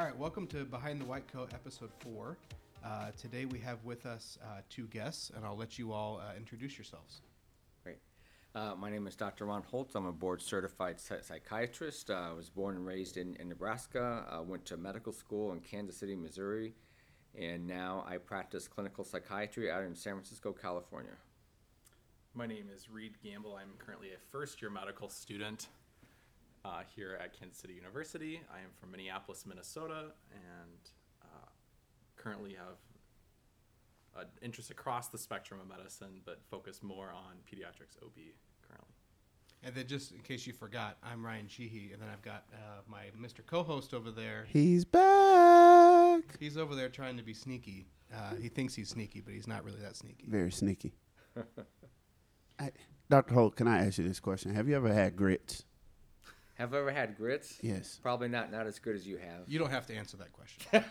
All right, welcome to Behind the White Coat, episode four. Uh, today we have with us uh, two guests, and I'll let you all uh, introduce yourselves. Great. Uh, my name is Dr. Ron Holtz. I'm a board certified psychiatrist. Uh, I was born and raised in, in Nebraska. I went to medical school in Kansas City, Missouri, and now I practice clinical psychiatry out in San Francisco, California. My name is Reed Gamble. I'm currently a first year medical student uh, here at Kansas City University. I am from Minneapolis, Minnesota, and uh, currently have an interest across the spectrum of medicine, but focus more on pediatrics OB currently. And then, just in case you forgot, I'm Ryan Sheehy, and then I've got uh, my Mr. Co-host over there. He's back. He's over there trying to be sneaky. Uh, he thinks he's sneaky, but he's not really that sneaky. Very sneaky. I, Dr. Holt, can I ask you this question? Have you ever had grits? Have I ever had grits? Yes. Probably not, not as good as you have. You don't have to answer that question.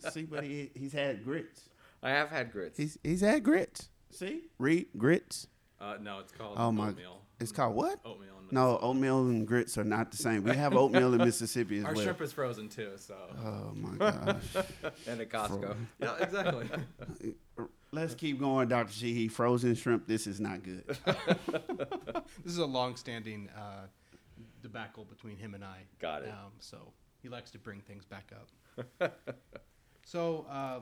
See, but he, he's had grits. I have had grits. He's he's had grits. See, Reed grits. Uh, no, it's called Oh my! oatmeal. It's called what? Oatmeal. In No, oatmeal and grits are not the same. We have oatmeal in Mississippi as Our well. Our shrimp is frozen too, so. Oh my gosh! and at Costco. yeah, exactly. Let's keep going, Dr. Sheehy. Frozen shrimp. This is not good. this is a long-standing uh, debacle between him and I. Got it. Um, so he likes to bring things back up. so uh,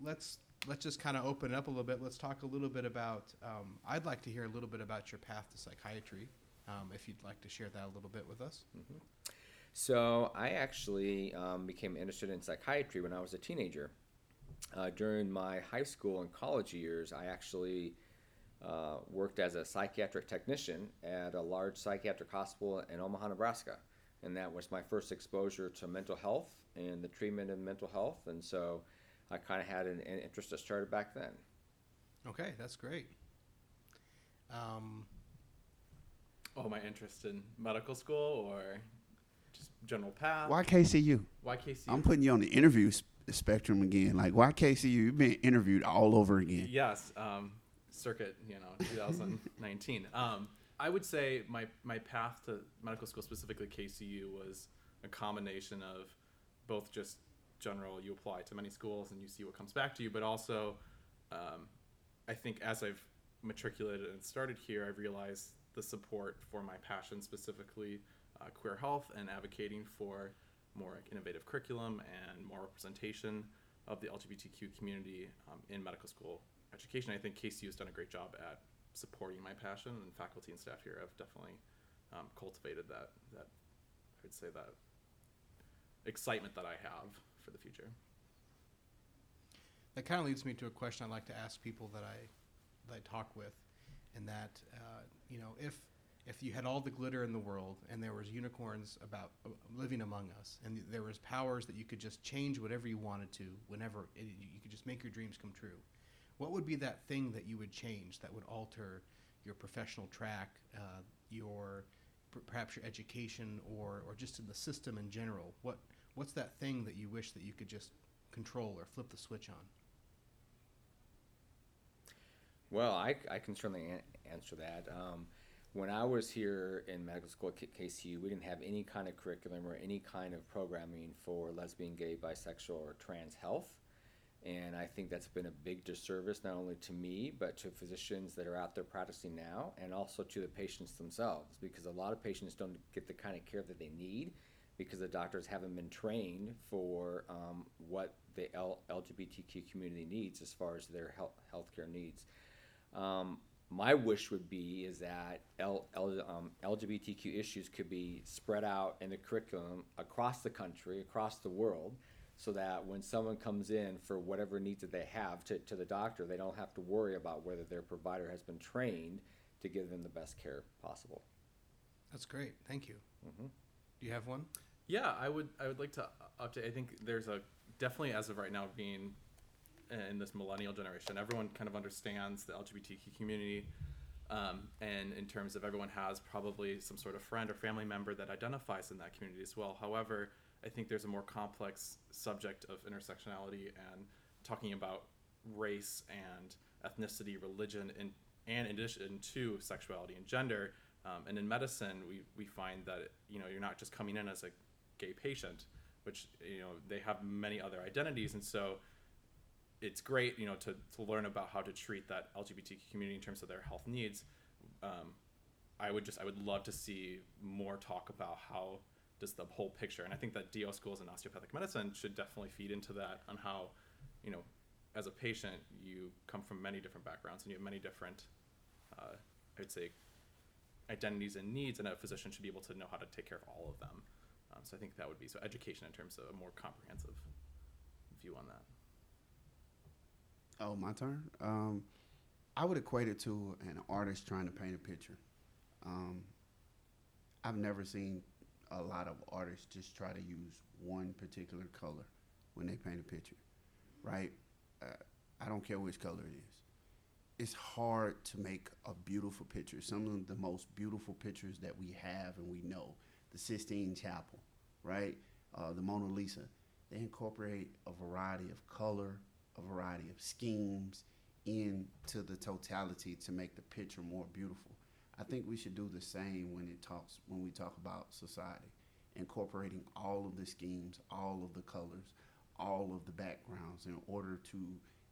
let's let's just kind of open it up a little bit. Let's talk a little bit about. Um, I'd like to hear a little bit about your path to psychiatry. Um, if you'd like to share that a little bit with us. So I actually um, became interested in psychiatry when I was a teenager. Uh, during my high school and college years, I actually uh, worked as a psychiatric technician at a large psychiatric hospital in Omaha, Nebraska. And that was my first exposure to mental health and the treatment of mental health. And so I kind of had an, an interest that started back then. Okay, that's great. Um, oh, my interest in medical school or just general path? Why KCU? Why KC? I'm putting you on the interview s- spectrum again. Like, why KCU? You've been interviewed all over again. Yes, um, circuit, you know, 2019. um, I would say my, my path to medical school, specifically KCU, was a combination of both just general, you apply to many schools and you see what comes back to you, but also um, I think as I've matriculated and started here, I've realized the support for my passion, specifically uh, queer health and advocating for more like, innovative curriculum and more representation of the LGBTQ community um, in medical school education. I think KCU has done a great job at supporting my passion, and faculty and staff here have definitely um, cultivated that. That I would say that excitement that I have for the future. that kind of leads me to a question I like to ask people that I that I talk with, and that uh, you know if if you had all the glitter in the world and there was unicorns about uh, living among us and there was powers that you could just change whatever you wanted to whenever it, you could just make your dreams come true what would be that thing that you would change that would alter your professional track uh, your perhaps your education or, or just in the system in general what what's that thing that you wish that you could just control or flip the switch on Well, I, I can certainly an- answer that. Um, when I was here in medical school at KCU, we didn't have any kind of curriculum or any kind of programming for lesbian, gay, bisexual, or trans health. And I think that's been a big disservice, not only to me, but to physicians that are out there practicing now, and also to the patients themselves, because a lot of patients don't get the kind of care that they need because the doctors haven't been trained for um, what the L- LGBTQ community needs as far as their health healthcare needs. Um, my wish would be is that L, L, um, LGBTQ issues could be spread out in the curriculum across the country, across the world, so that when someone comes in for whatever needs that they have to, to the doctor, they don't have to worry about whether their provider has been trained to give them the best care possible. that's great thank you do you have one Yeah, I would. I would like to update. I think there's a definitely as of right now being in this millennial generation, everyone kind of understands the LGBTQ community, um, and in terms of everyone has probably some sort of friend or family member that identifies in that community as well. However, I think there's a more complex subject of intersectionality and talking about race and ethnicity, religion, and and in addition to sexuality and gender. Um, and in medicine, we, we find that you know you're not just coming in as a gay patient. which you know they have many other identities, and so it's great, you know, to, to learn about how to treat that LGBTQ community in terms of their health needs. Um, I would just I would love to see more talk about how does the whole picture, and I think that DO schools and osteopathic medicine should definitely feed into that on how, you know, as a patient you come from many different backgrounds and you have many different, uh, I'd say, identities and needs, and a physician should be able to know how to take care of all of them. Um, so I think that would be so education in terms of a more comprehensive view on that. Oh, my turn. Um, I would equate it to an artist trying to paint a picture. Um, I've never seen a lot of artists just try to use one particular color when they paint a picture, right? Uh, I don't care which color it is. It's hard to make a beautiful picture. Some of the most beautiful pictures that we have and we know, the Sistine Chapel, right? Uh, the Mona Lisa. They incorporate a variety of color, a variety of schemes into the totality to make the picture more beautiful. I think we should do the same when it talks when we talk about society, incorporating all of the schemes, all of the colors, all of the backgrounds in order to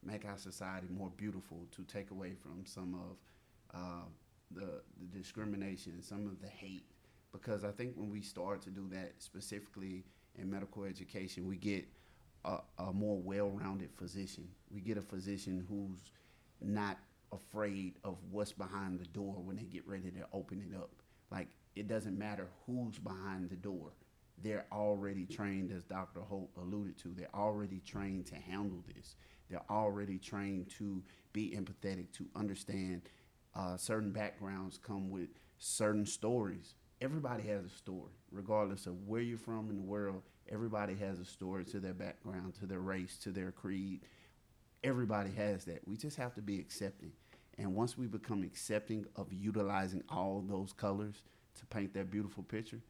make our society more beautiful, to take away from some of uh, the, the discrimination, some of the hate. Because I think when we start to do that specifically in medical education, we get a, a more well-rounded physician. We get a physician who's not afraid of what's behind the door when they get ready to open it up. Like it doesn't matter who's behind the door. They're already trained, as Dr. Holt alluded to. They're already trained to handle this. They're already trained to be empathetic, to understand uh, certain backgrounds come with certain stories. Everybody has a story, regardless of where you're from in the world. Everybody has a story to their background, to their race, to their creed. Everybody has that. We just have to be accepting. And once we become accepting of utilizing all those colors to paint that beautiful picture,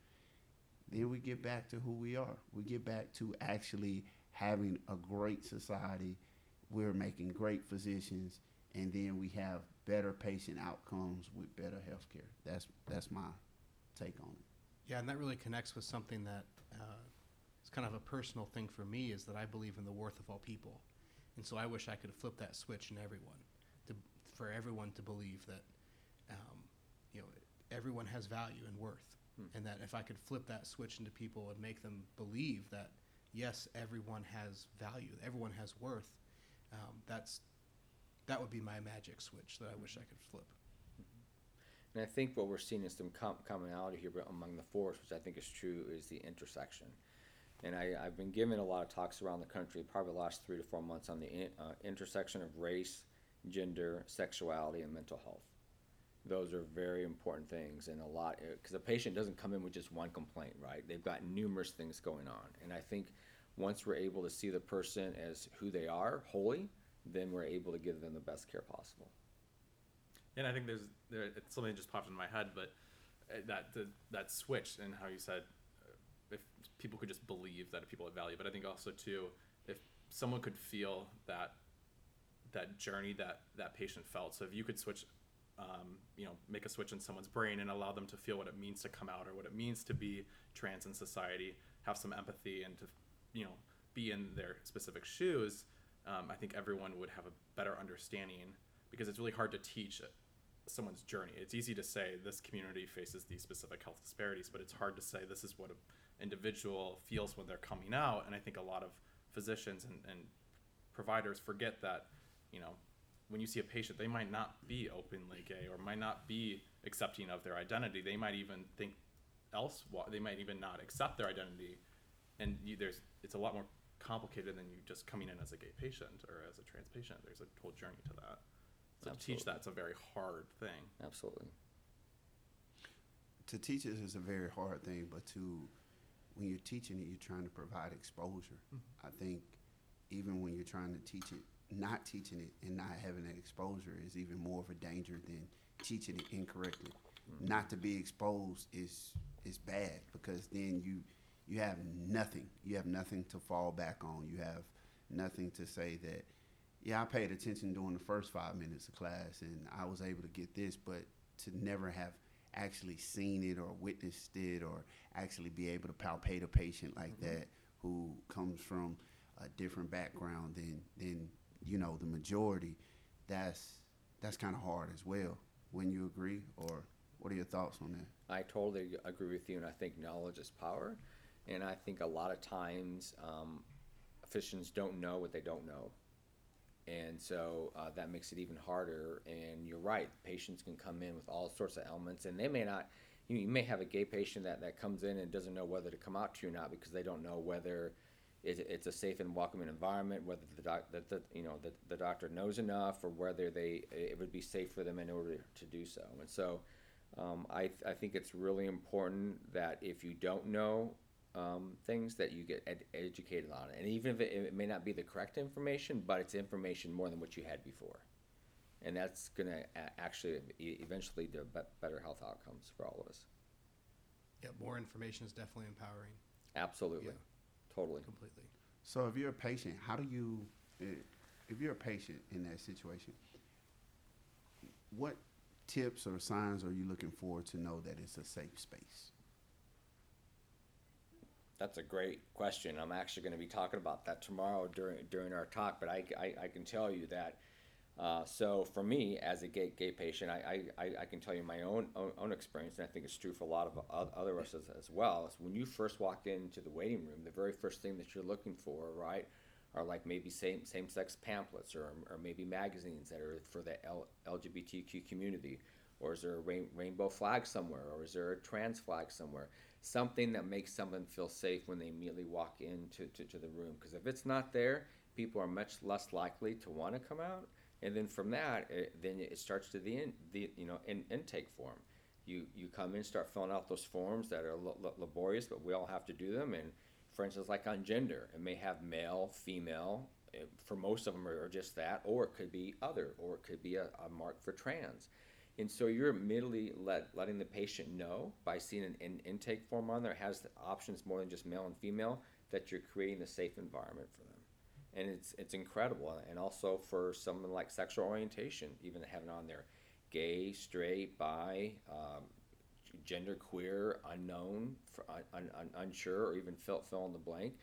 then we get back to who we are. We get back to actually having a great society. We're making great physicians, and then we have better patient outcomes with better health care. That's that's my take on it. Yeah, and that really connects with something that uh, is kind of a personal thing for me is that I believe in the worth of all people. And so I wish I could flip that switch in everyone, to, for everyone to believe that, um, you know, everyone has value and worth. And that if I could flip that switch into people and make them believe that, yes, everyone has value, everyone has worth, um, that's, that would be my magic switch that I wish I could flip. And I think what we're seeing is some com- commonality here among the force, which I think is true, is the intersection. And I, I've been giving a lot of talks around the country, probably the last three to four months, on the in, uh, intersection of race, gender, sexuality, and mental health. Those are very important things, and a lot because a patient doesn't come in with just one complaint, right? They've got numerous things going on, and I think once we're able to see the person as who they are, wholly, then we're able to give them the best care possible. And I think there's there it's something that just popped in my head, but uh, that the, that switch and how you said uh, people could just believe that people have value, but I think also too if someone could feel that that journey that that patient felt. So if you could switch, um, you know, make a switch in someone's brain and allow them to feel what it means to come out or what it means to be trans in society, have some empathy and to you know be in their specific shoes. Um, I think everyone would have a better understanding because it's really hard to teach someone's journey. It's easy to say this community faces these specific health disparities, but it's hard to say this is what an individual feels when they're coming out. And I think a lot of physicians and, and providers forget that, you know, when you see a patient, they might not be openly gay or might not be accepting of their identity. They might even think else. They might even not accept their identity, and you, there's it's a lot more complicated than you just coming in as a gay patient or as a trans patient. There's a whole journey to that. So to teach that's a very hard thing. Absolutely. to teach it is a very hard thing, but to when you're teaching it, you're trying to provide exposure. Mm-hmm. I think even when you're trying to teach it, not teaching it and not having that exposure is even more of a danger than teaching it incorrectly. Mm-hmm. Not to be exposed is is bad because then you you have nothing. You have nothing to fall back on. You have nothing to say that yeah, I paid attention during the first five minutes of class and I was able to get this, but to never have actually seen it or witnessed it or actually be able to palpate a patient like that who comes from a different background than than you know the majority, that's that's kind of hard as well. When you agree, or what are your thoughts on that? I totally agree with you, and I think knowledge is power. And I think a lot of times um, physicians don't know what they don't know. And so uh, that makes it even harder. And you're right, patients can come in with all sorts of ailments, and they may not. You, you may have a gay patient that, that comes in and doesn't know whether to come out to you or not because they don't know whether it, it's a safe and welcoming environment, whether the doc, that the you know the, the doctor knows enough, or whether they it would be safe for them in order to do so. And so, um, I I think it's really important that if you don't know um, things, that you get ed- educated on and even if it, it may not be the correct information, but it's information more than what you had before, and that's gonna actually e- eventually do be- better health outcomes for all of us. Yeah, more information is definitely empowering. Absolutely, Yeah. totally. Completely. So if you're a patient, how do you, eh, if you're a patient in that situation, what tips or signs are you looking for to know that it's a safe space? That's a great question. I'm actually going to be talking about that tomorrow during during our talk. But I, I, I can tell you that. Uh, so for me, as a gay gay patient, I, I, I can tell you my own, own experience, and I think it's true for a lot of oth- other of us as, as well. Is when you first walk into the waiting room, the very first thing that you're looking for, right, are like maybe same same sex pamphlets or, or maybe magazines that are for the L, LGBTQ community, or is there a rain, rainbow flag somewhere, or is there a trans flag somewhere? Something that makes someone feel safe when they immediately walk into to, to the room. Because if it's not there, people are much less likely to want to come out. And then from that, it, then it starts to the in, the you know in, intake form. You you come in, start filling out those forms that are l- l- laborious, but we all have to do them. And for instance, like on gender, it may have male, female. eh, For most of them, are just that, or it could be other, or it could be a, a mark for trans. And so you're immediately let, letting the patient know by seeing an, an intake form on there has the options more than just male and female that you're creating a safe environment for them. And it's it's incredible. And also for someone like sexual orientation, even having on there gay, straight, bi, um, gender queer, unknown, un, un, un- unsure, or even fill, fill in the blank.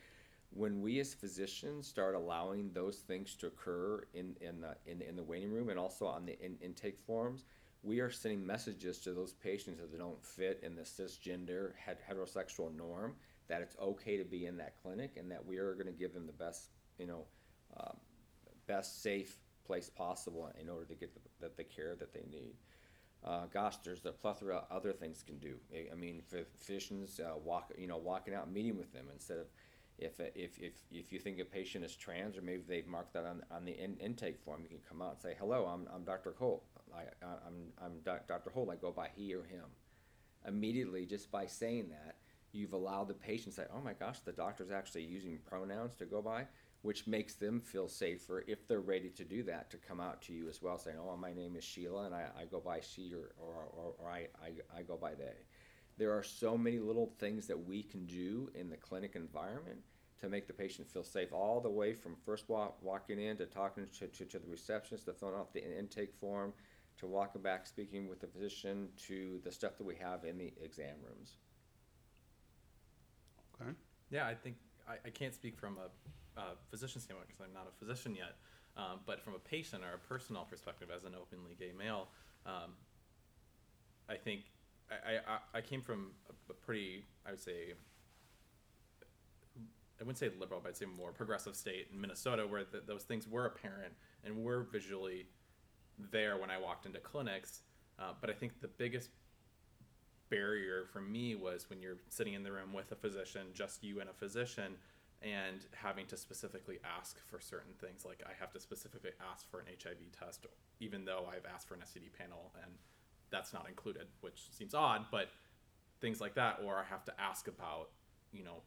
When we as physicians start allowing those things to occur in, in, the, in, in the waiting room and also on the in, intake forms, we are sending messages to those patients that don't fit in the cisgender heterosexual norm that it's okay to be in that clinic and that we are going to give them the best you know um, best safe place possible in order to get the, the, care that they need uh, gosh there's a plethora of other things can do i, I mean physicians uh, walk you know walking out meeting with them instead of if, if, if, if you think a patient is trans or maybe they've marked that on, on the in, intake form, you can come out and say, hello, I'm, I'm Dr. I, I, I'm, I'm Dr. Holt. I go by he or him. Immediately, just by saying that, you've allowed the patient to say, oh my gosh, the doctor's actually using pronouns to go by, which makes them feel safer if they're ready to do that, to come out to you as well, saying, oh, my name is Sheila and I, I go by she or, or, or, or I, I, I go by they. There are so many little things that we can do in the clinic environment to make the patient feel safe, all the way from first walk, walking in to talking to, to, to the receptionist, to filling out the intake form, to walking back, speaking with the physician, to the stuff that we have in the exam rooms. Okay. Yeah, I think I, I can't speak from a, a physician standpoint because I'm not a physician yet. Um, but from a patient or a personal perspective, as an openly gay male, um, I think I, I, I came from a, a pretty, I would say, I wouldn't say liberal, but I'd say more progressive state in Minnesota where th those things were apparent and were visually there when I walked into clinics. Uh, but I think the biggest barrier for me was when you're sitting in the room with a physician, just you and a physician, and having to specifically ask for certain things. Like I have to specifically ask for an HIV test, even though I've asked for an STD panel and that's not included, which seems odd, but things like that. Or I have to ask about, you know,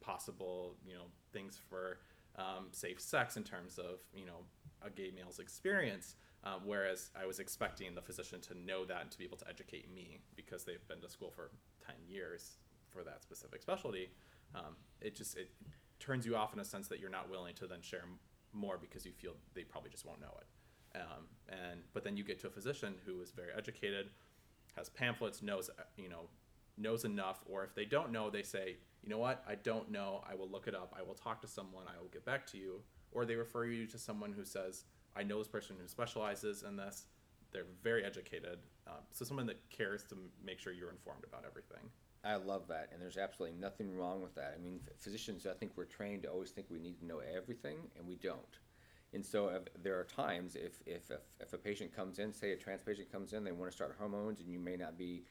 possible, you know, things for um, safe sex in terms of, you know, a gay male's experience. Um, whereas I was expecting the physician to know that and to be able to educate me because they've been to school for 10 years for that specific specialty. Um, it just it turns you off in a sense that you're not willing to then share more because you feel they probably just won't know it. Um, and but then you get to a physician who is very educated, has pamphlets, knows uh, you know knows enough, or if they don't know, they say, you know what, I don't know. I will look it up. I will talk to someone. I will get back to you. Or they refer you to someone who says, I know this person who specializes in this. They're very educated. Um, so someone that cares to make sure you're informed about everything. I love that, and there's absolutely nothing wrong with that. I mean, physicians, I think we're trained to always think we need to know everything, and we don't. And so if, there are times if, if, if, if a patient comes in, say a trans patient comes in, they want to start hormones, and you may not be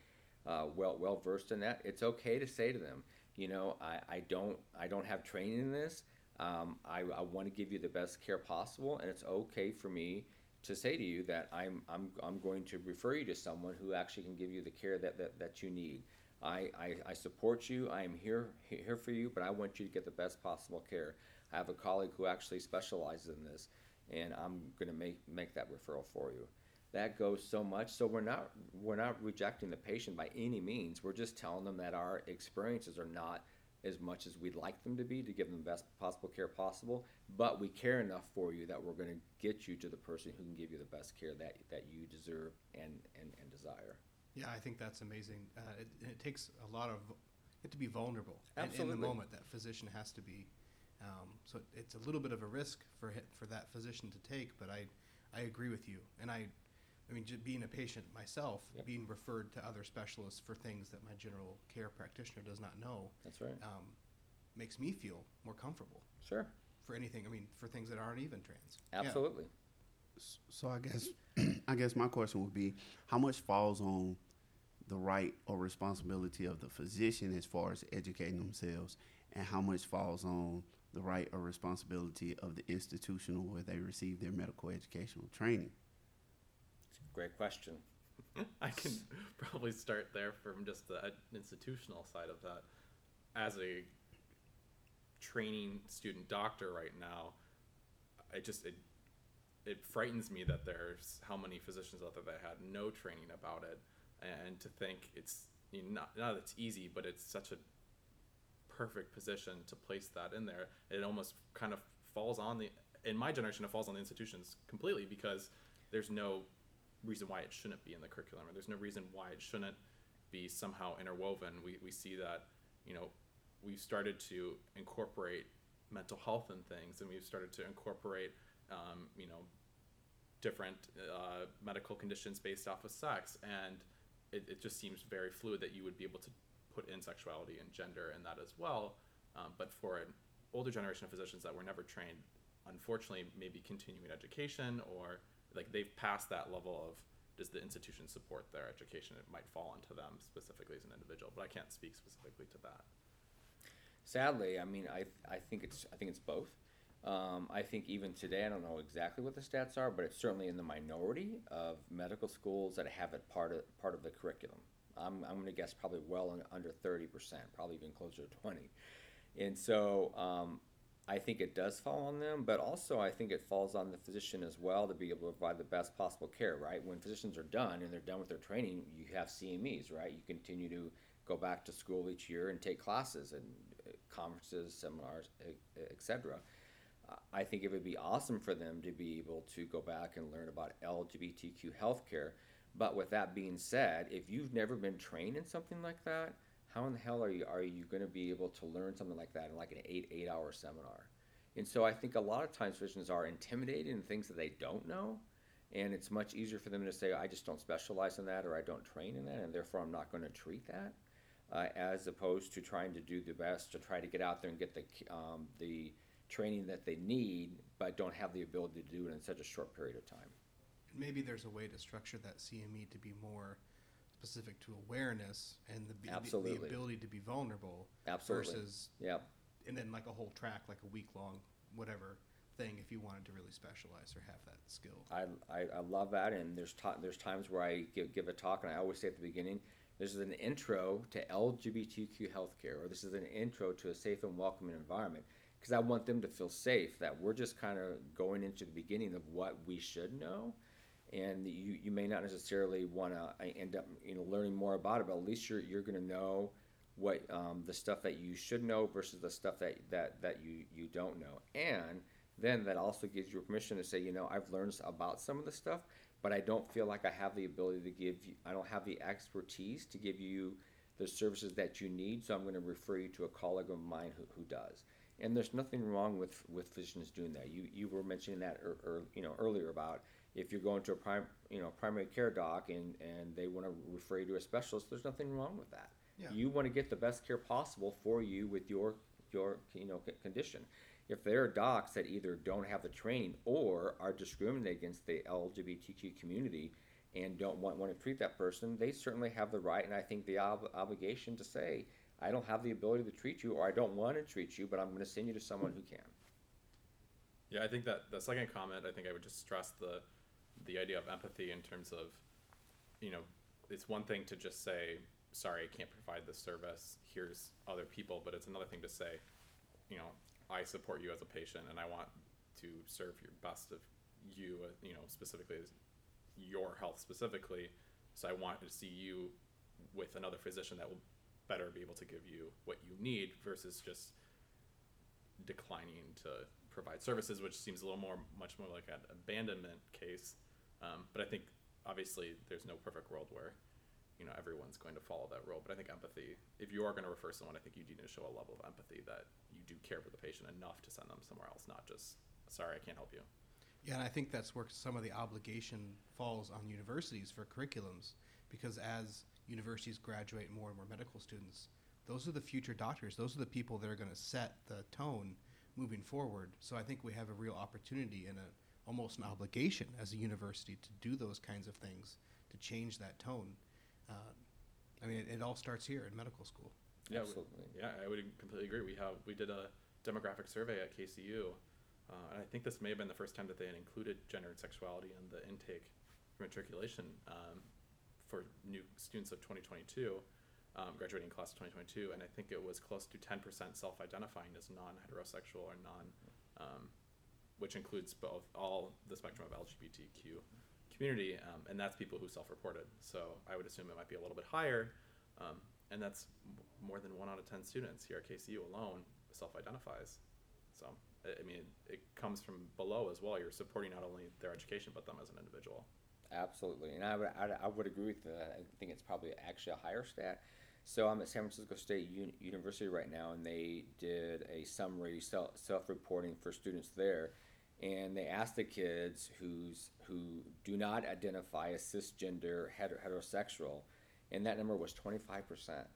uh, well well versed in that. It's okay to say to them, you know, I, I don't I don't have training in this. Um, I, I want to give you the best care possible, and it's okay for me to say to you that I'm, I'm, I'm going to refer you to someone who actually can give you the care that, that, that you need. I, I, I support you. I am here here for you, but I want you to get the best possible care. I have a colleague who actually specializes in this, and I'm going to make make that referral for you. That goes so much. So we're not we're not rejecting the patient by any means. We're just telling them that our experiences are not as much as we'd like them to be to give them the best possible care possible. But we care enough for you that we're going to get you to the person who can give you the best care that that you deserve and and, and desire. Yeah, I think that's amazing. Uh, it, it takes a lot of it to be vulnerable in- in, the moment. That physician has to be. Um, so it's a little bit of a risk for for that physician to take. But I I agree with you, and I. I mean, just being a patient myself, Yep. being referred to other specialists for things that my general care practitioner does not know, That's right. um, makes me feel more comfortable Sure. for anything. I mean, for things that aren't even trans. Yeah. Absolutely. S- So I guess I guess my question would be how much falls on the right or responsibility of the physician as far as educating themselves and how much falls on the right or responsibility of the institutional where they receive their medical educational training. Great question. I can probably start there from just the uh, institutional side of that. As a training student doctor right now, I just it it frightens me that there's how many physicians out there that had no training about it, and to think it's you know, not not that it's easy, but it's such a perfect position to place that in there. It almost kind of falls on the in my generation it falls on the institutions completely because there's no reason why it shouldn't be in the curriculum or there's no reason why it shouldn't be somehow interwoven. We we see that, you know, we've started to incorporate mental health and things and we've started to incorporate um, you know different uh, medical conditions based off of sex and it, it just seems very fluid that you would be able to put in sexuality and gender in that as well um, but for an older generation of physicians that were never trained unfortunately maybe continuing education or like they've passed that level of does the institution support their education it might fall onto them specifically as an individual but i can't speak specifically to that Sadly, I mean, I, I think it's I think it's both. Um, I think even today, I don't know exactly what the stats are, but it's certainly in the minority of medical schools that have it part of part of the curriculum. I'm, I'm going to guess probably well under thirty percent, probably even closer to twenty. And so um, I think it does fall on them, but also I think it falls on the physician as well to be able to provide the best possible care. Right when physicians are done and they're done with their training, you have CMEs, right? You continue to go back to school each year and take classes and uh, conferences, seminars, etc. I think it would be awesome for them to be able to go back and learn about LGBTQ healthcare. But with that being said, if you've never been trained in something like that, how in the hell are you are you going to be able to learn something like that in like an eight eight hour seminar? And so I think a lot of times physicians are intimidated in things that they don't know, and it's much easier for them to say, I just don't specialize in that or I don't train in that, and therefore I'm not going to treat that, uh, as opposed to trying to do the best to try to get out there and get the um, the training that they need, but don't have the ability to do it in such a short period of time. maybe there's a way to structure that CME to be more specific to awareness and the, the- the, Absolutely. ability to be vulnerable Absolutely. versus Yeah, and then like a whole track like a week long whatever thing if you wanted to really specialize or have that skill I, I, I love that, and there's ti there's times where I give, give a talk, and I always say at the beginning, this is an intro to LGBTQ healthcare, or this is an intro to a safe and welcoming environment, because I want them to feel safe. That we're just kind of going into the beginning of what we should know, and you you may not necessarily want to end up you know learning more about it, but at least you're you're going to know what um, the stuff that you should know versus the stuff that that that you you don't know, and then that also gives you permission to say, you know, I've learned about some of the stuff, but I don't feel like I have the ability to give you, I don't have the expertise to give you the services that you need, so I'm going to refer you to a colleague of mine who, who does. And there's nothing wrong with, with physicians doing that. You, you were mentioning that er, you know, earlier about if you're going to a prime, you know, primary care doc and, and they want to refer you to a specialist, there's nothing wrong with that. Yeah. You want to get the best care possible for you with your, your, you know, condition. If there are docs that either don't have the training or are discriminating against the LGBTQ community and don't want, want to treat that person, they certainly have the right and I think the ob- obligation to say, I don't have the ability to treat you or I don't want to treat you, but I'm going to send you to someone who can. Yeah, I think that the second comment, I think I would just stress the the idea of empathy in terms of, you know, it's one thing to just say, sorry, I can't provide this service. Here's other people, but it's another thing to say, you know, I support you as a patient, and I want to serve your best of you, uh, you know, specifically as your health specifically. So I want to see you with another physician that will better be able to give you what you need versus just declining to provide services, which seems a little more, much more like an abandonment case. Um, but I think obviously there's no perfect world where, you know, everyone's going to follow that rule. But I think empathy, if you are going to refer someone, I think you need to show a level of empathy that you do care for the patient enough to send them somewhere else, not just, sorry, I can't help you. Yeah, and I think that's where some of the obligation falls on universities for curriculums, because as universities graduate more and more medical students, those are the future doctors. Those are the people that are going to set the tone moving forward. So I think we have a real opportunity and a almost an obligation as a university to do those kinds of things to change that tone. Uh, I mean, it, it all starts here in medical school. Yeah, we- Yeah, I would completely agree. We have we did a demographic survey at KCU, uh, and I think this may have been the first time that they had included gender and sexuality in the intake for matriculation um, for new students of 2022, um, graduating class of 2022, and I think it was close to 10% self-identifying as non-heterosexual or non, um, which includes both all the spectrum of LGBTQ community, um, and that's people who self-reported. So I would assume it might be a little bit higher, um, and that's more than one out of ten students here at KCU alone self-identifies. So I, mean, it comes from below as well. You're supporting not only their education but them as an individual. Absolutely, and I would, I, I would agree with that. I think it's probably actually a higher stat. So I'm at San Francisco State Uni- University right now, and they did a summary self self-reporting for students there, and they asked the kids who's who do not identify as cisgender heter- heterosexual, and that number was 25 percent.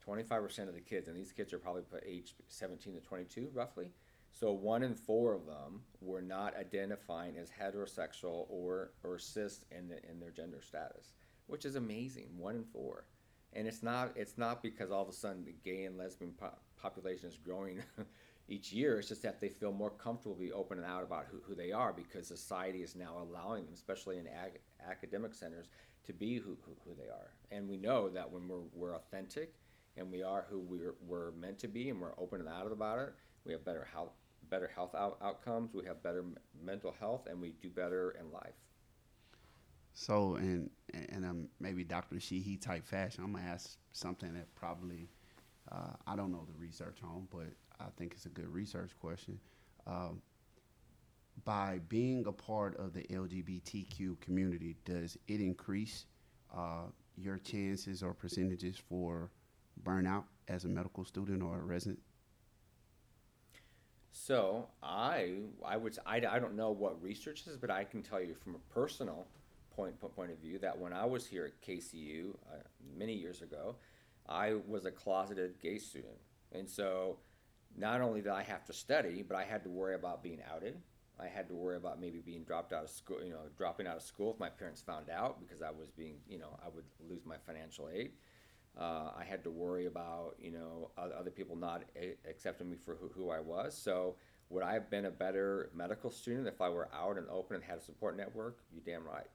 25 percent of the kids, and these kids are probably age 17 to 22 roughly. So one in four of them were not identifying as heterosexual or or cis in the, in their gender status, which is amazing. One in four, and it's not it's not because all of a sudden the gay and lesbian po- population is growing each year. It's just that they feel more comfortable to be open and out about who, who they are because society is now allowing them, especially in ag- academic centers, to be who, who, who they are. And we know that when we're, we're authentic and we are who we're, we're meant to be and we're open and out about it, we have better health, better health out- outcomes, we have better m- mental health, and we do better in life. So, in in um, maybe Dr. Sheehy type fashion, I'm gonna ask something that probably uh, I don't know the research on, but I think it's a good research question. Um, by being a part of the LGBTQ community, does it increase uh, your chances or percentages for burnout as a medical student or a resident? So I, I would, I, I don't know what research is, but I can tell you from a personal point point of view that when I was here at KCU uh, many years ago, I was a closeted gay student, and so not only did I have to study, but I had to worry about being outed. I had to worry about maybe being dropped out of school, you know, dropping out of school if my parents found out because I was being, you know, I would lose my financial aid. Uh, I had to worry about, you know, other people not a- accepting me for who, who I was. So, would I have been a better medical student if I were out and open and had a support network? You damn right.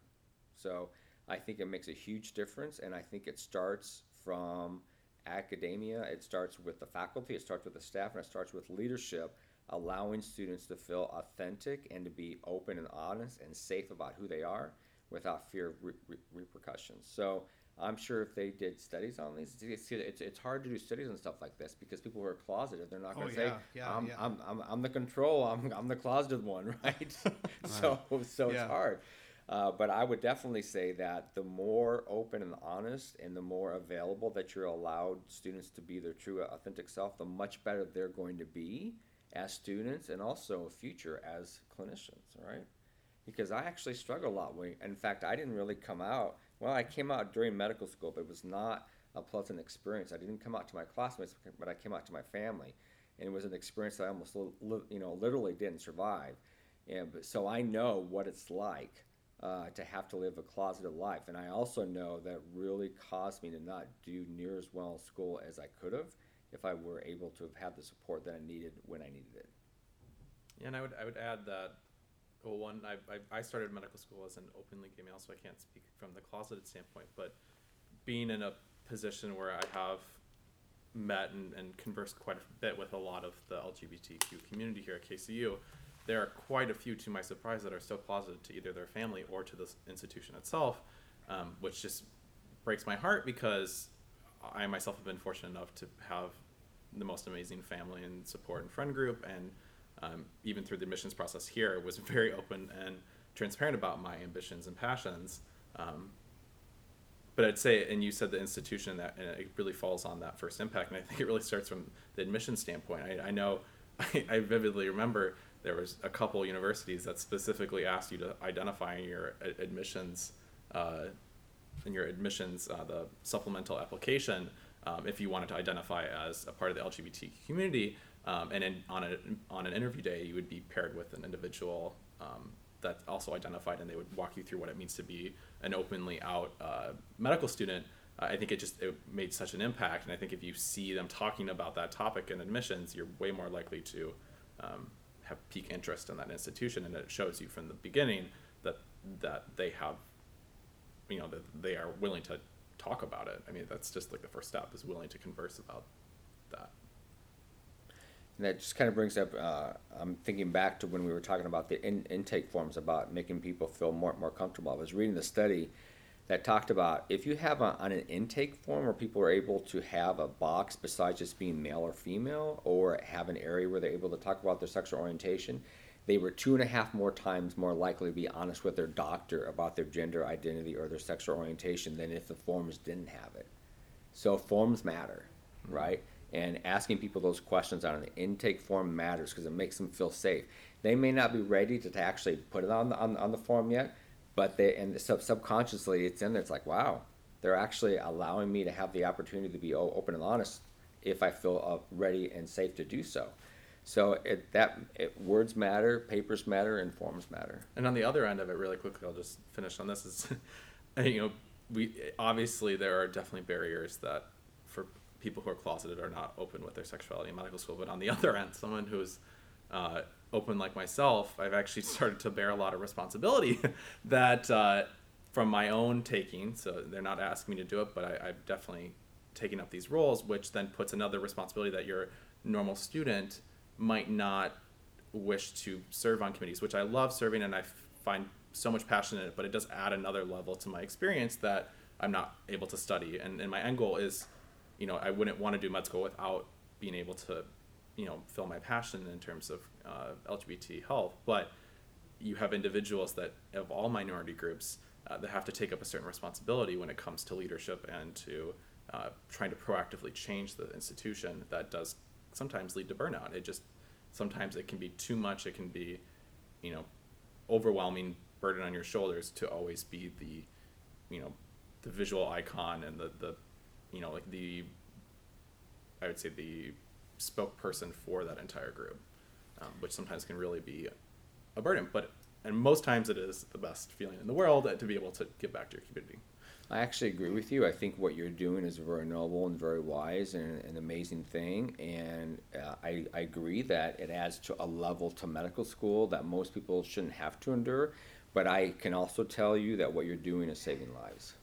So, I think it makes a huge difference, and I think it starts from academia. It starts with the faculty, it starts with the staff, and it starts with leadership, allowing students to feel authentic and to be open and honest and safe about who they are without fear of re- re- repercussions. So, I'm sure if they did studies on these, it's, it's, it's hard to do studies on stuff like this because people who are closeted, they're not going Oh, to say, yeah, yeah, I'm, yeah. I'm, I'm, I'm the control, I'm, I'm the closeted one, right? so so Yeah. it's hard. Uh, but I would definitely say that the more open and honest and the more available that you're allowed students to be their true authentic self, the much better they're going to be as students and also future as clinicians, right? Because I actually struggle a lot. When, in fact, I didn't really come out. Well, I came out during medical school, but it was not a pleasant experience. I didn't come out to my classmates, but I came out to my family, and it was an experience that I almost, you know, literally didn't survive. And so I know what it's like uh, to have to live a closeted life, and I also know that really caused me to not do near as well in school as I could have if I were able to have had the support that I needed when I needed it. Yeah, and I would I would add that well, one I, I I started medical school as an openly gay male, so I can't speak from the closeted standpoint, but being in a position where I have met and, and conversed quite a bit with a lot of the LGBTQ community here at KCU, there are quite a few, to my surprise, that are still closeted to either their family or to this institution itself, um, which just breaks my heart because I myself have been fortunate enough to have the most amazing family and support and friend group, and um, even through the admissions process here, was very open and transparent about my ambitions and passions. Um, but I'd say, and you said the institution that and it really falls on that first impact, and I think it really starts from the admission standpoint. I, I know, I, I vividly remember there was a couple universities that specifically asked you to identify in your admissions, uh, in your admissions, uh, the supplemental application, um, if you wanted to identify as a part of the LGBT community, um, and in, on a on an interview day, you would be paired with an individual um, that also identified, and they would walk you through what it means to be an openly out uh, medical student. Uh, I think it just it made such an impact, and I think if you see them talking about that topic in admissions, you're way more likely to um, have peak interest in that institution, and it shows you from the beginning that that they have, you know, that they are willing to talk about it. I mean, that's just like the first step is willing to converse about that. And that just kind of brings up, uh, I'm thinking back to when we were talking about the in, intake forms about making people feel more more comfortable. I was reading the study that talked about if you have a, on an intake form where people are able to have a box besides just being male or female, or have an area where they're able to talk about their sexual orientation, they were two and a half more times more likely to be honest with their doctor about their gender identity or their sexual orientation than if the forms didn't have it. So forms matter, mm-hmm. right? And asking people those questions on an intake form matters because it makes them feel safe. They may not be ready to, to actually put it on the, on, on the form yet, but they and sub- subconsciously it's in there. It's like, wow, they're actually allowing me to have the opportunity to be open and honest if I feel uh, ready and safe to do so. So it, that it, words matter, papers matter, and forms matter. And on the other end of it, really quickly, I'll just finish on this. Is you know, we obviously there are definitely barriers that for people who are closeted are not open with their sexuality in medical school. But on the other end, someone who's uh, open like myself, I've actually started to bear a lot of responsibility that uh, from my own taking. So they're not asking me to do it, but I, I've definitely taken up these roles, which then puts another responsibility that your normal student might not wish to serve on committees, which I love serving and I find so much passion in it, but it does add another level to my experience that I'm not able to study. And, and my end goal is, you know, I wouldn't want to do med school without being able to, you know, fill my passion in terms of uh, LGBT health. But you have individuals that of all minority groups uh, that have to take up a certain responsibility when it comes to leadership and to uh, trying to proactively change the institution that does sometimes lead to burnout. It just sometimes it can be too much. It can be, you know, overwhelming burden on your shoulders to always be the, you know, the visual icon and the the, you know, like the. I would say the spokesperson for that entire group, um, which sometimes can really be a burden. But and most times it is the best feeling in the world uh, to be able to give back to your community. I actually agree with you. I think what you're doing is a very noble and very wise and an amazing thing. And uh, I, I agree that it adds to a level to medical school that most people shouldn't have to endure. But I can also tell you that what you're doing is saving lives.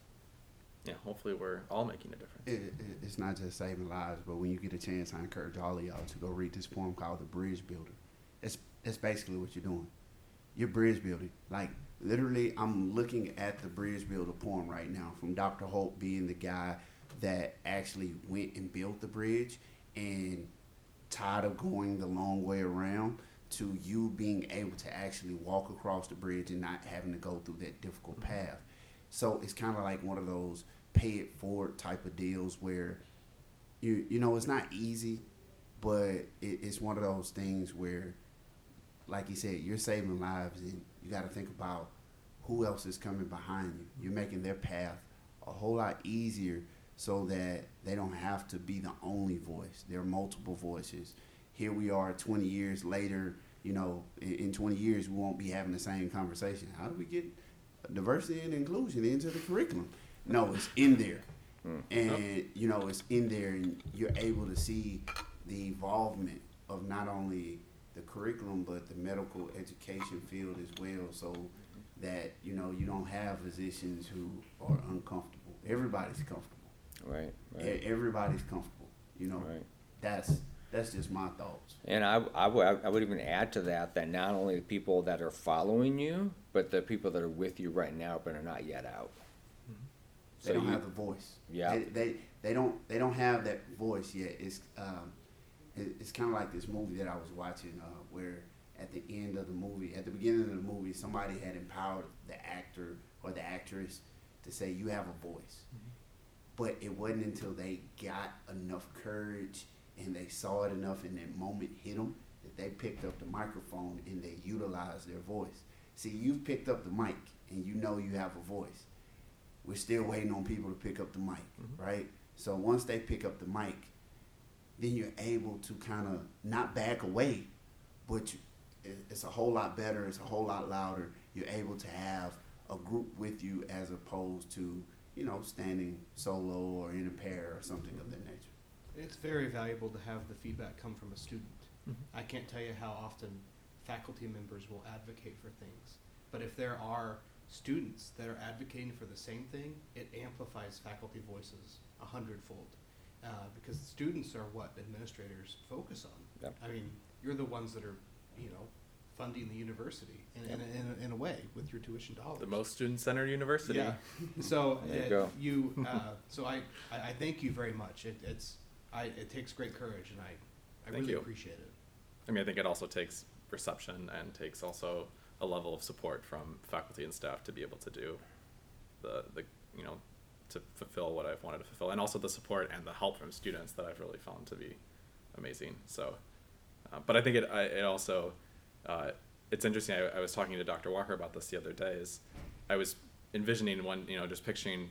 Yeah, hopefully we're all making a difference. It, it, it's not just saving lives, but when you get a chance, I encourage all of y'all to go read this poem called "The Bridge Builder." It's basically what you're doing. You're bridge building. Like literally, I'm looking at the bridge builder poem right now from Dr. Holt being the guy that actually went and built the bridge and tired of going the long way around to you being able to actually walk across the bridge and not having to go through that difficult mm-hmm. path. So it's kind of like one of those pay it forward type of deals where you you know it's not easy, but it, it's one of those things where, like you said, you're saving lives and you got to think about who else is coming behind you. You're making their path a whole lot easier so that they don't have to be the only voice. There are multiple voices. Here we are 20 years later, you know, in, in 20 years we won't be having the same conversation. How do we get diversity and inclusion into the curriculum? No, it's in there. Hmm. And you know, it's in there and you're able to see the involvement of not only the curriculum but the medical education field as well so that, you know, you don't have physicians who are uncomfortable. Everybody's comfortable. Right, E- Everybody's comfortable. You know, right. that's that's just my thoughts. And I, I would, I would even add to that, that not only the people that are following you, but the people that are with you right now, but are not yet out. They So don't you- have the voice. Yeah. They, they they don't they don't have that voice yet. It's um, it, it's kind of like this movie that I was watching uh, where at the end of the movie, at the beginning of the movie, somebody had empowered the actor or the actress to say you have a voice. But it wasn't until they got enough courage and they saw it enough and that moment hit them that they picked up the microphone and they utilized their voice. See, you've picked up the mic and you know you have a voice. We're still waiting on people to pick up the mic, right? So once they pick up the mic, then you're able to kind of not back away, but you, it's a whole lot better. It's a whole lot louder. You're able to have a group with you as opposed to you know standing solo or in a pair or something of that nature. It's very valuable to have the feedback come from a student. Mm-hmm. I can't tell you how often faculty members will advocate for things. But if there are students that are advocating for the same thing, it amplifies faculty voices a hundredfold. Uh, because students are what administrators focus on. Yep. I mean, you're the ones that are, you know, funding the university in, in, in, a, in a way with your tuition dollars. The most student-centered university. Yeah. So There you uh, go. you, uh, so I, I, I thank you very much. It, it's, I, it takes great courage, and I, I Thank really you. appreciate it. I mean, I think it also takes reception and takes also a level of support from faculty and staff to be able to do the, the, you know, to fulfill what I've wanted to fulfill, and also the support and the help from students that I've really found to be amazing. So, uh, but I think it, I, it also, uh, it's interesting. I, I was talking to Dr. Walker about this the other day. Is I was envisioning one, you know, just picturing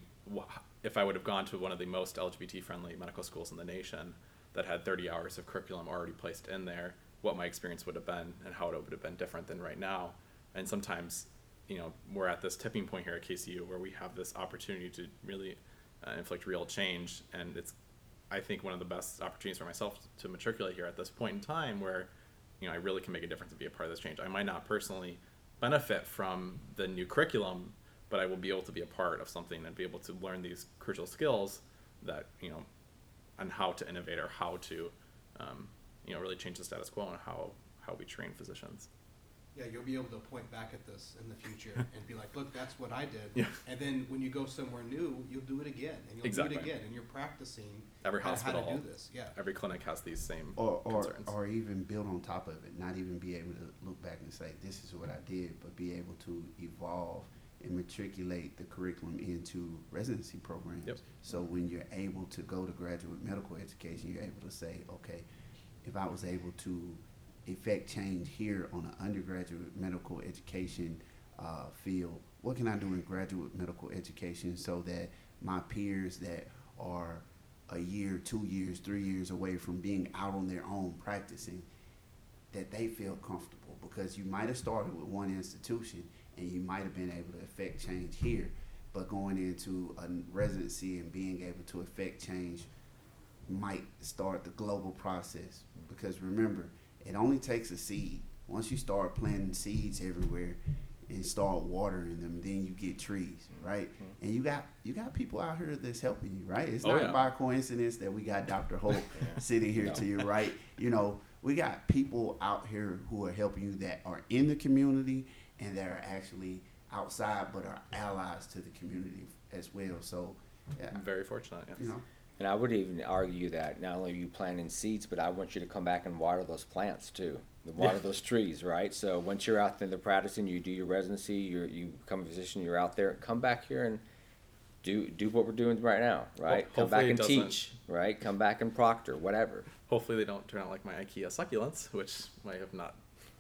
if I would have gone to one of the most LGBT friendly medical schools in the nation that had 30 hours of curriculum already placed in there, what my experience would have been and how it would have been different than right now. And sometimes, you know, we're at this tipping point here at KCU where we have this opportunity to really uh, inflict real change. And it's, I think, one of the best opportunities for myself to matriculate here at this point in time where, you know, I really can make a difference and be a part of this change. I might not personally benefit from the new curriculum, but I will be able to be a part of something and be able to learn these crucial skills that, you know, on how to innovate or how to, um, you know, really change the status quo and how, how we train physicians. Yeah, you'll be able to point back at this in the future and be like, look, that's what I did. Yeah. And then when you go somewhere new, you'll do it again, and you'll Exactly. do it again, and you're practicing Every how, how hospital, to do this. Yeah. every clinic has these same or or, concerns. or even build on top of it, not even be able to look back and say this is what I did, but be able to evolve and matriculate the curriculum into residency programs. Yep. So when you're able to go to graduate medical education, you're able to say, okay, if I was able to effect change here on an undergraduate medical education uh, field, what can I do in graduate medical education so that my peers that are a year, two years, three years away from being out on their own practicing, that they feel comfortable? Because you might have started with one institution and you might have been able to affect change here, but going into a residency and being able to affect change might start the global process. Because remember, it only takes a seed. Once you start planting seeds everywhere and start watering them, then you get trees, mm-hmm. right? Mm-hmm. And you got you got people out here that's helping you, right? It's Oh, not yeah. by coincidence that we got Dr. Holt sitting here No. to your right. You know, we got people out here who are helping you that are in the community and that are actually outside but are allies to the community as well. So, yeah, I'm very fortunate. Yes. you know, And I would even argue that not only are you planting seeds, but I want you to come back and water those plants too. Water Yeah. those trees, right? So once you're out there in the practicing, you do your residency, you you become a physician, you're out there. Come back here and do do what we're doing right now, right? come back and teach, right? Come back and proctor, whatever. Hopefully they don't turn out like my IKEA succulents, which I have not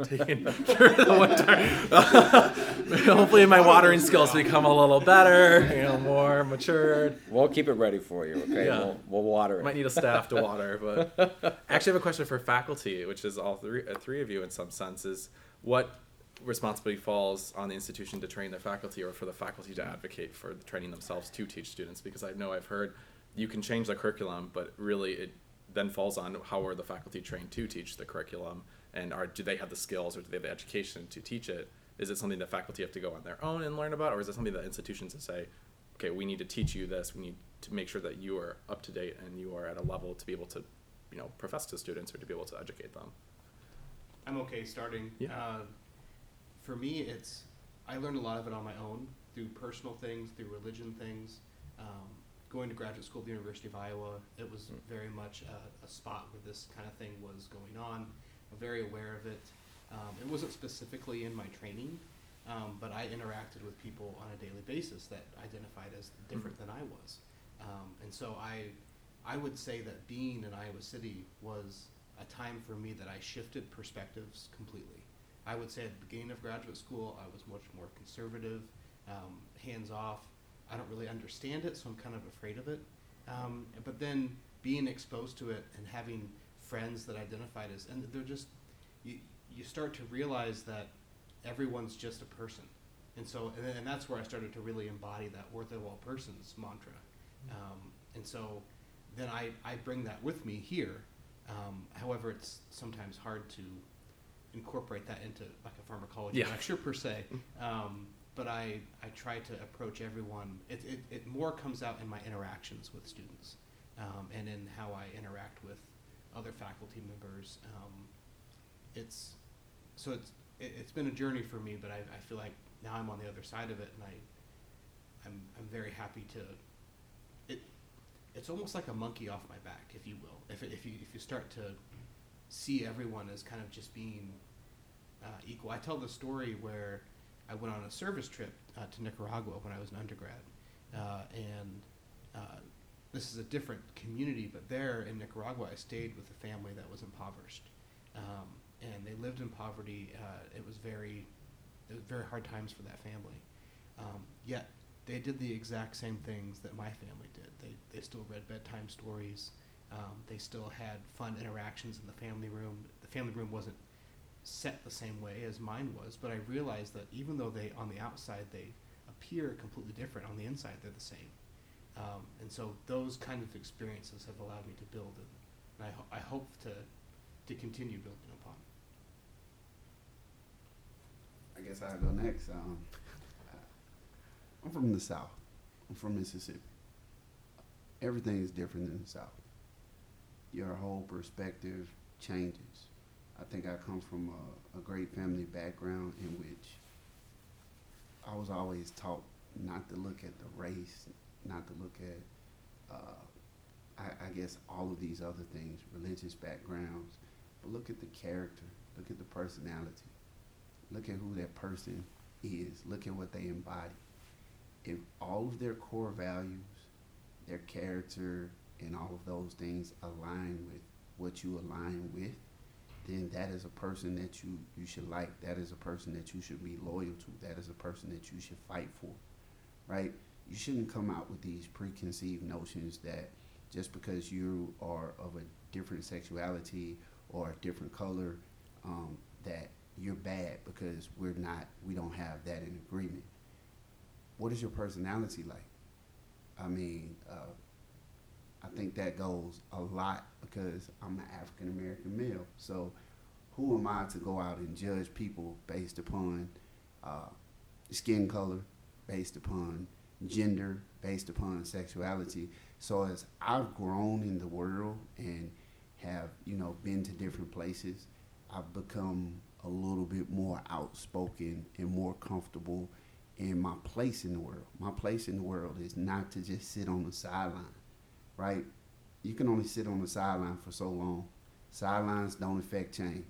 taken the winter. Hopefully my watering skills become a little better, you know, more matured. We'll keep it ready for you, okay? Yeah. We'll, we'll water it. Might need a staff to water, but I actually have a question for faculty, which is all three, uh, three of you in some sense, is what responsibility falls on the institution to train their faculty or for the faculty to advocate for the training themselves to teach students? Because I know I've heard you can change the curriculum, but really it then falls on how are the faculty trained to teach the curriculum and are do they have the skills or do they have the education to teach it? Is it something that faculty have to go on their own and learn about, or is it something that institutions that say, okay, we need to teach you this, we need to make sure that you are up to date and you are at a level to be able to, you know, profess to students or to be able to educate them. I'm okay starting. Yeah. Uh, for me, it's I learned a lot of it on my own through personal things, through religion things. Um, going to graduate school at the University of Iowa, it was Mm. very much a, a spot where this kind of thing was going on. Very aware of it. Um, it wasn't specifically in my training, um, but I interacted with people on a daily basis that identified as different than I was. Um, and so I, I would say that being in Iowa City was a time for me that I shifted perspectives completely. I would say at the beginning of graduate school, I was much more conservative, um, hands off. I don't really understand it, so I'm kind of afraid of it. Um, but then being exposed to it and having friends that identified as, and they're just, you, you start to realize that everyone's just a person. And so, and, and that's where I started to really embody that worth of all persons mantra. Um, and so then I, I bring that with me here. Um, however, it's sometimes hard to incorporate that into like a pharmacology Yeah. lecture per se. Um, but I, I try to approach everyone. It, it, it more comes out in my interactions with students um, and in how I interact with other faculty members. Um, it's so it's it, it's been a journey for me, but I, I feel like now I'm on the other side of it, and I I'm I'm very happy to. It it's almost like a monkey off my back, if you will. If if you if you start to see everyone as kind of just being uh, equal. I tell the story where I went on a service trip uh, to Nicaragua when I was an undergrad, uh, and uh, this is a different community, but there in Nicaragua, I stayed with a family that was impoverished, um, and they lived in poverty. Uh, it was very, it was very hard times for that family. Um, yet they did the exact same things that my family did. They they still read bedtime stories. Um, they still had fun interactions in the family room. The family room wasn't set the same way as mine was, but I realized that even though they on the outside they appear completely different, on the inside they're the same. Um, and so those kind of experiences have allowed me to build, and, and I, ho- I hope to to continue building upon. I guess I'll go next. Um, I'm from the South. I'm from Mississippi. Everything is different in the South. Your whole perspective changes. I think I come from a, a great family background in which I was always taught not to look at the race, not to look at, uh, I, I guess, all of these other things, religious backgrounds, but look at the character, look at the personality look at who that person is look at what they embody. If all of their core values their character and all of those things align with what you align with then that is a person that you you should like. That is a person that you should be loyal to. That is a person that you should fight for right you shouldn't come out with these preconceived notions that just because you are of a different sexuality or a different color um, that you're bad because we're not we don't have that in agreement. What is your personality like? I mean uh, i think that goes a lot because i'm an african american male. So who am i to go out and judge people based upon uh, skin color based upon gender based upon sexuality so as i've grown in the world and have you know been to different places i've become a little bit more outspoken and more comfortable in my place in the world. My place in the world is not to just sit on the sideline, right? you can only sit on the sideline for so long. Sidelines don't affect change.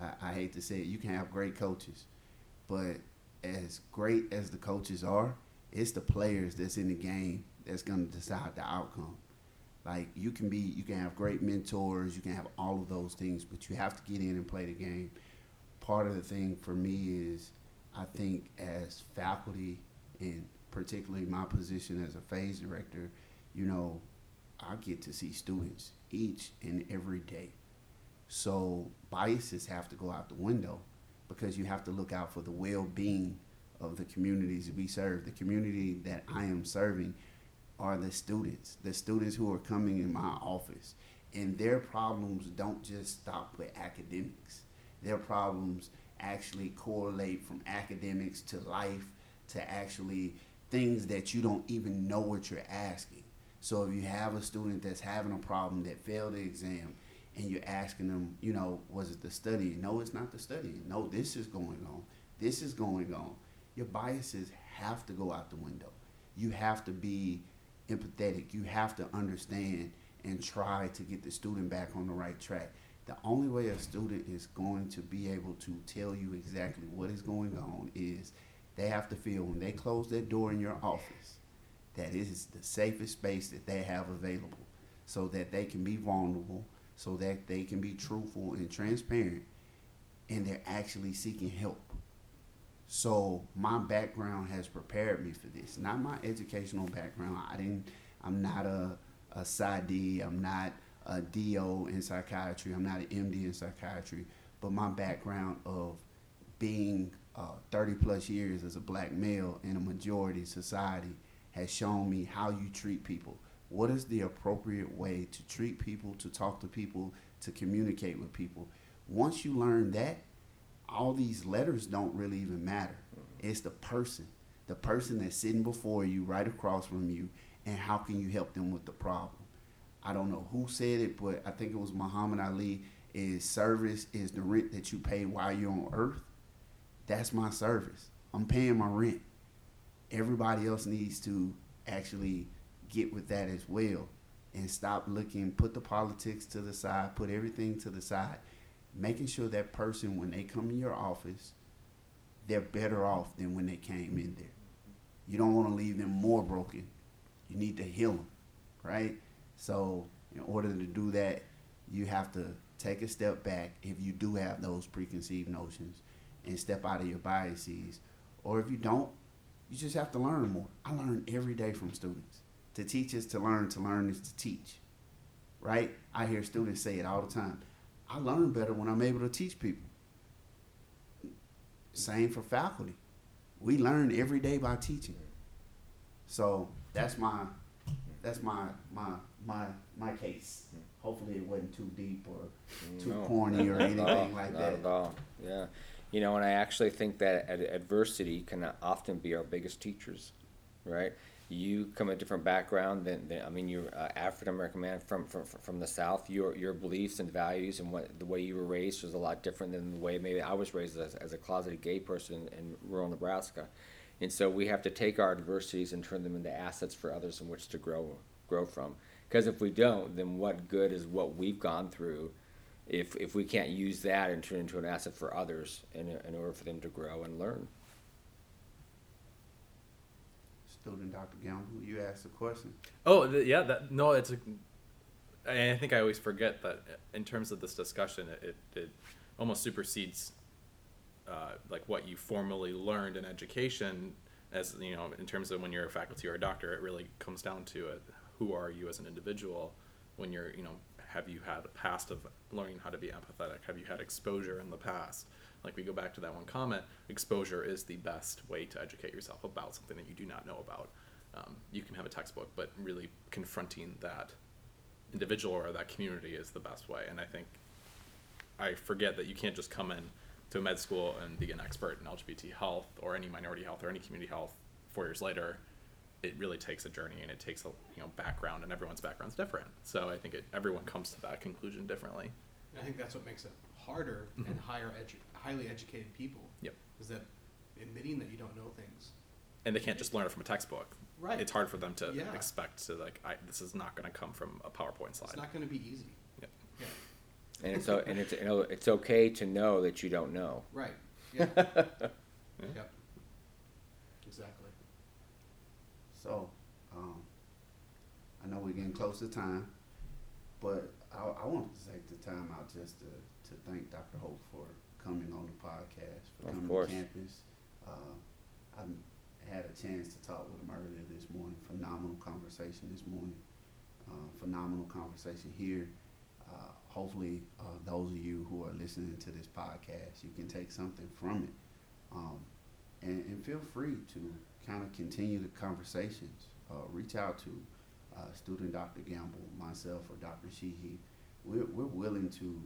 I, I hate to say it. You can have great coaches, but as great as the coaches are, it's the players that's in the game that's going to decide the outcome. Like you can be, you can have great mentors, you can have all of those things, but you have to get in and play the game. Part of the thing for me is, I think as faculty and particularly my position as a phase director, you know, I get to see students each and every day. So biases have to go out the window because you have to look out for the well-being of the communities we serve. The community that I am serving are the students, the students who are coming in my office. And their problems don't just stop with academics. Their problems actually correlate from academics to life to actually things that you don't even know what you're asking. So if you have a student that's having a problem that failed the exam and you're asking them, you know, was it the studying? No, it's not the studying. No, this is going on. This is going on. Your biases have to go out the window. You have to be empathetic. You have to understand and try to get the student back on the right track. The only way a student is going to be able to tell you exactly what is going on is they have to feel when they close their door in your office that it is the safest space that they have available so that they can be vulnerable, so that they can be truthful and transparent, and they're actually seeking help. So my background has prepared me for this. Not my educational background. I didn't. I'm not a a PsyD. I'm not a DO in psychiatry. I'm not an MD in psychiatry. But my background of being uh, 30 plus years as a black male in a majority society has shown me how you treat people. What is the appropriate way to treat people, to talk to people, to communicate with people? Once you learn that, all these letters don't really even matter. Mm-hmm. It's the person, the person that's sitting before you, right across from you, and how can you help them with the problem? I don't know who said it, but I think it was Muhammad Ali. Is service is the rent that you pay while you're on earth. That's my service. I'm paying my rent. Everybody else needs to actually get with that as well and stop looking, put the politics to the side, put everything to the side, making sure that person, when they come in your office, they're better off than when they came in there. You don't want to leave them more broken. You need to heal them, right? So, in order to do that, you have to take a step back if you do have those preconceived notions and step out of your biases. Or if you don't, you just have to learn more. I learn every day from students. To teach is to learn, to learn is to teach, right? I hear students say it all the time. I learn better when I'm able to teach people. Same for faculty. We learn every day by teaching. So that's my that's my my my my case. Hopefully it wasn't too deep or too No, corny or anything all, like not that. at all. Yeah, you know, and I actually think that adversity can often be our biggest teachers, right? You come a different background than, than I mean, you're uh, African American man from, from from the South. Your your beliefs and values and what the way you were raised was a lot different than the way maybe I was raised as, as a closeted gay person in rural Nebraska. And so we have to take our adversities and turn them into assets for others in which to grow grow from. Because if we don't, then what good is what we've gone through if if we can't use that and turn it into an asset for others in in order for them to grow and learn? Student Dr. Gamble, you asked a question. Oh, yeah. That no, it's. A, I think I always forget that in terms of this discussion, it it, it almost supersedes uh, like what you formally learned in education. As you know, in terms of when you're a faculty or a doctor, it really comes down to it. Who are you as an individual? When you're, you know, have you had a past of learning how to be empathetic? Have you had exposure in the past? Like we go back to that one comment, exposure is the best way to educate yourself about something that you do not know about. Um, you can have a textbook, but really confronting that individual or that community is the best way. And I think I forget that you can't just come in to med school and be an expert in LGBT health or any minority health or any community health four years later. It really takes a journey and it takes a you know background, and everyone's background's different. So I think it, everyone comes to that conclusion differently. I think that's what makes it harder mm-hmm. and higher edu- highly educated people. Yep. Is that admitting that you don't know things and they can't just learn it from a textbook. Right. It's hard for them to Yeah. expect to like, I, this is not going to come from a PowerPoint slide. It's not going to be easy. Yep. Yeah. And it's, o- and it's, you know, it's okay to know that you don't know. Right. Yeah. Yep. Exactly. So, um, I know we're getting close to time, but I, I wanted to take the time out just to, to thank Dr. Holt for coming on the podcast, for Of coming course. to campus. Uh, I had a chance to talk with him earlier this morning. Phenomenal conversation this morning. Uh, phenomenal conversation here. Uh, hopefully, uh, those of you who are listening to this podcast, you can take something from it. Um, and, and feel free to kind of continue the conversations. Uh, reach out to uh, student Dr. Gamble, myself, or Dr. Sheehy. We're, we're willing to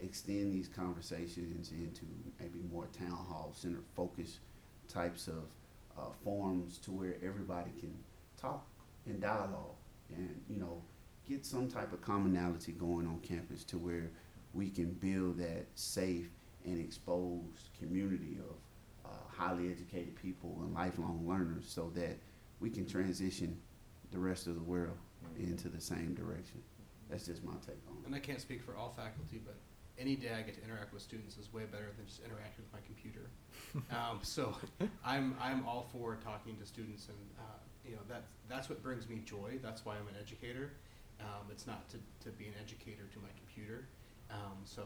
extend these conversations into maybe more town hall center focus types of uh, forums to where everybody can talk and dialogue and you know get some type of commonality going on campus to where we can build that safe and exposed community of highly educated people and lifelong learners so that we can transition the rest of the world into the same direction. That's just my take on it. And I can't speak for all faculty, but any day I get to interact with students is way better than just interacting with my computer. um, so I'm I'm all for talking to students, and uh, you know that's that's what brings me joy. That's why I'm an educator. Um, it's not to, to be an educator to my computer. Um, so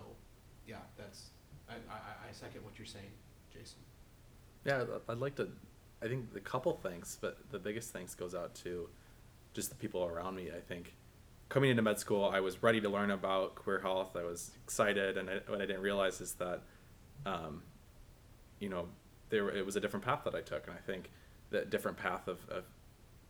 yeah, that's I, I, I second what you're saying, Jason. Yeah, I'd- like to. I think the couple things, but the biggest thanks goes out to just the people around me. I think coming into med school, I was ready to learn about queer health. I was excited, and I, what I didn't realize is that, um, you know, there it was a different path that I took, and I think that different path of, of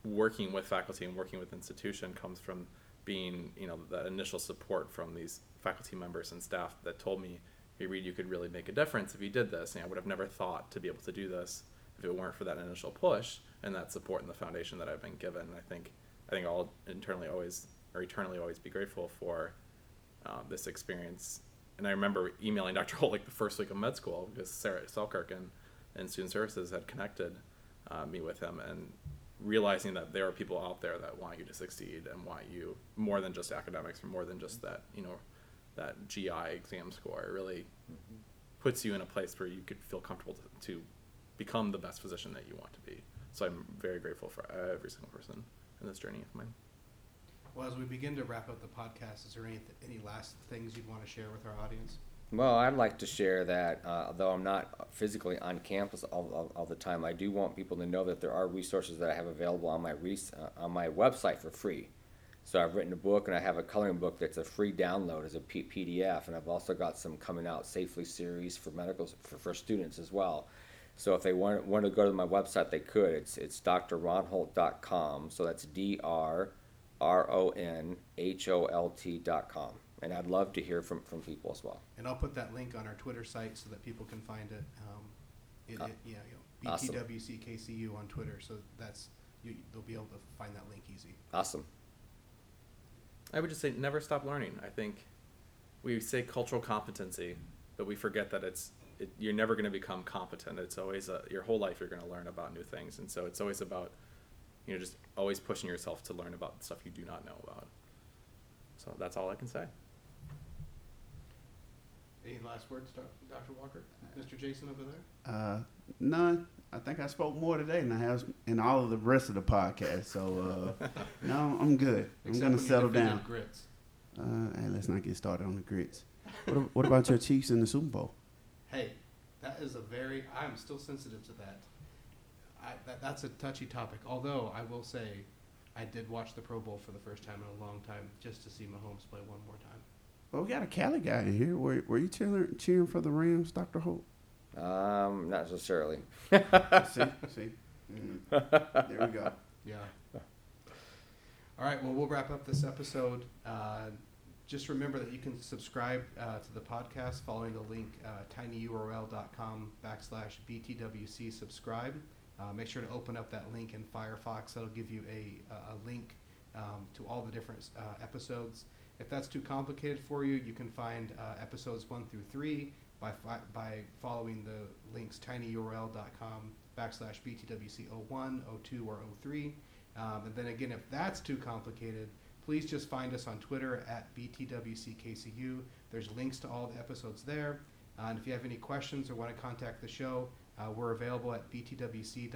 working with faculty and working with institution comes from being, you know, that initial support from these faculty members and staff that told me, "Hey, Reed, you could really make a difference if you did this." And I would have never thought to be able to do this if it weren't for that initial push and that support and the foundation that I've been given. I think, I think I'll internally always or eternally always be grateful for um, this experience. And I remember emailing Dr. Holt like the first week of med school because Sarah Selkirk and, and Student Services had connected uh, me with him and realizing that there are people out there that want you to succeed and want you more than just academics or more than just that, you know, that GI exam score. It really puts you in a place where you could feel comfortable to, to become the best physician that you want to be. So I'm very grateful for every single person in this journey of mine. Well, as we begin to wrap up the podcast, is there any any last things you'd want to share with our audience? Well, I'd like to share that, uh, although I'm not physically on campus all, all, all the time, I do want people to know that there are resources that I have available on my res- uh, on my website for free. So I've written a book and I have a coloring book that's a free download as a P- PDF, and I've also got some coming out safely series for medical for, for students as well. So if they want want to go to my website, they could. It's it's drronholt.com. So that's D R R O N H O L T dot com. And I'd love to hear from, from people as well. And I'll put that link on our Twitter site so that people can find it. Um, it, Uh, it yeah, you know. BTWCKCU on Twitter. So that's you, they'll be able to find that link easy. Awesome. I would just say never stop learning. I think we say cultural competency, but we forget that it's it, you're never going to become competent. It's always a, your whole life you're going to learn about new things, and so it's always about you know just always pushing yourself to learn about stuff you do not know about. So that's all I can say. Any last words, Dr. Walker? Mr. Jason over there? Uh, none. I think I spoke more today than I have in all of the rest of the podcast. So, uh, no, I'm good. I'm Except going when to you settle down. Grits. Uh, hey, let's not get started on the grits. What, what about your Chiefs in the Super Bowl? Hey, that is a very. I'm still sensitive to that. I, that that's a touchy topic. Although I will say, I did watch the Pro Bowl for the first time in a long time just to see Mahomes play one more time. Well, we got a Cali guy in here. Were, were you cheering, cheering for the Rams, Dr. Holt? Um, not necessarily. see, see. Mm. There we go. Yeah. All right. Well, we'll wrap up this episode. Uh, just remember that you can subscribe uh, to the podcast following the link uh, tinyurl.com backslash btwc subscribe. Uh, make sure to open up that link in Firefox. That'll give you a, a link um, to all the different uh, episodes. If that's too complicated for you, you can find uh, episodes one through three by fi- by following the links tinyurl.com backslash BTWC 01, 02, or 03. Um, and then again, if that's too complicated, please just find us on Twitter at BTWCKCU. There's links to all the episodes there. Uh, and if you have any questions or want to contact the show, uh, we're available at btwc.kcu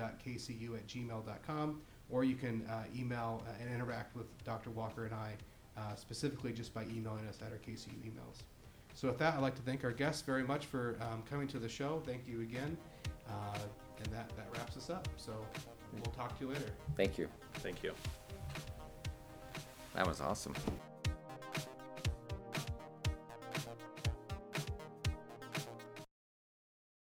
at gmail.com, or you can uh, email uh, and interact with Dr. Walker and I uh, specifically just by emailing us at our KCU emails. So with that, I'd like to thank our guests very much for um, coming to the show. Thank you again. Uh, and that, that wraps us up. So we'll talk to you later. Thank you. Thank you. That was awesome.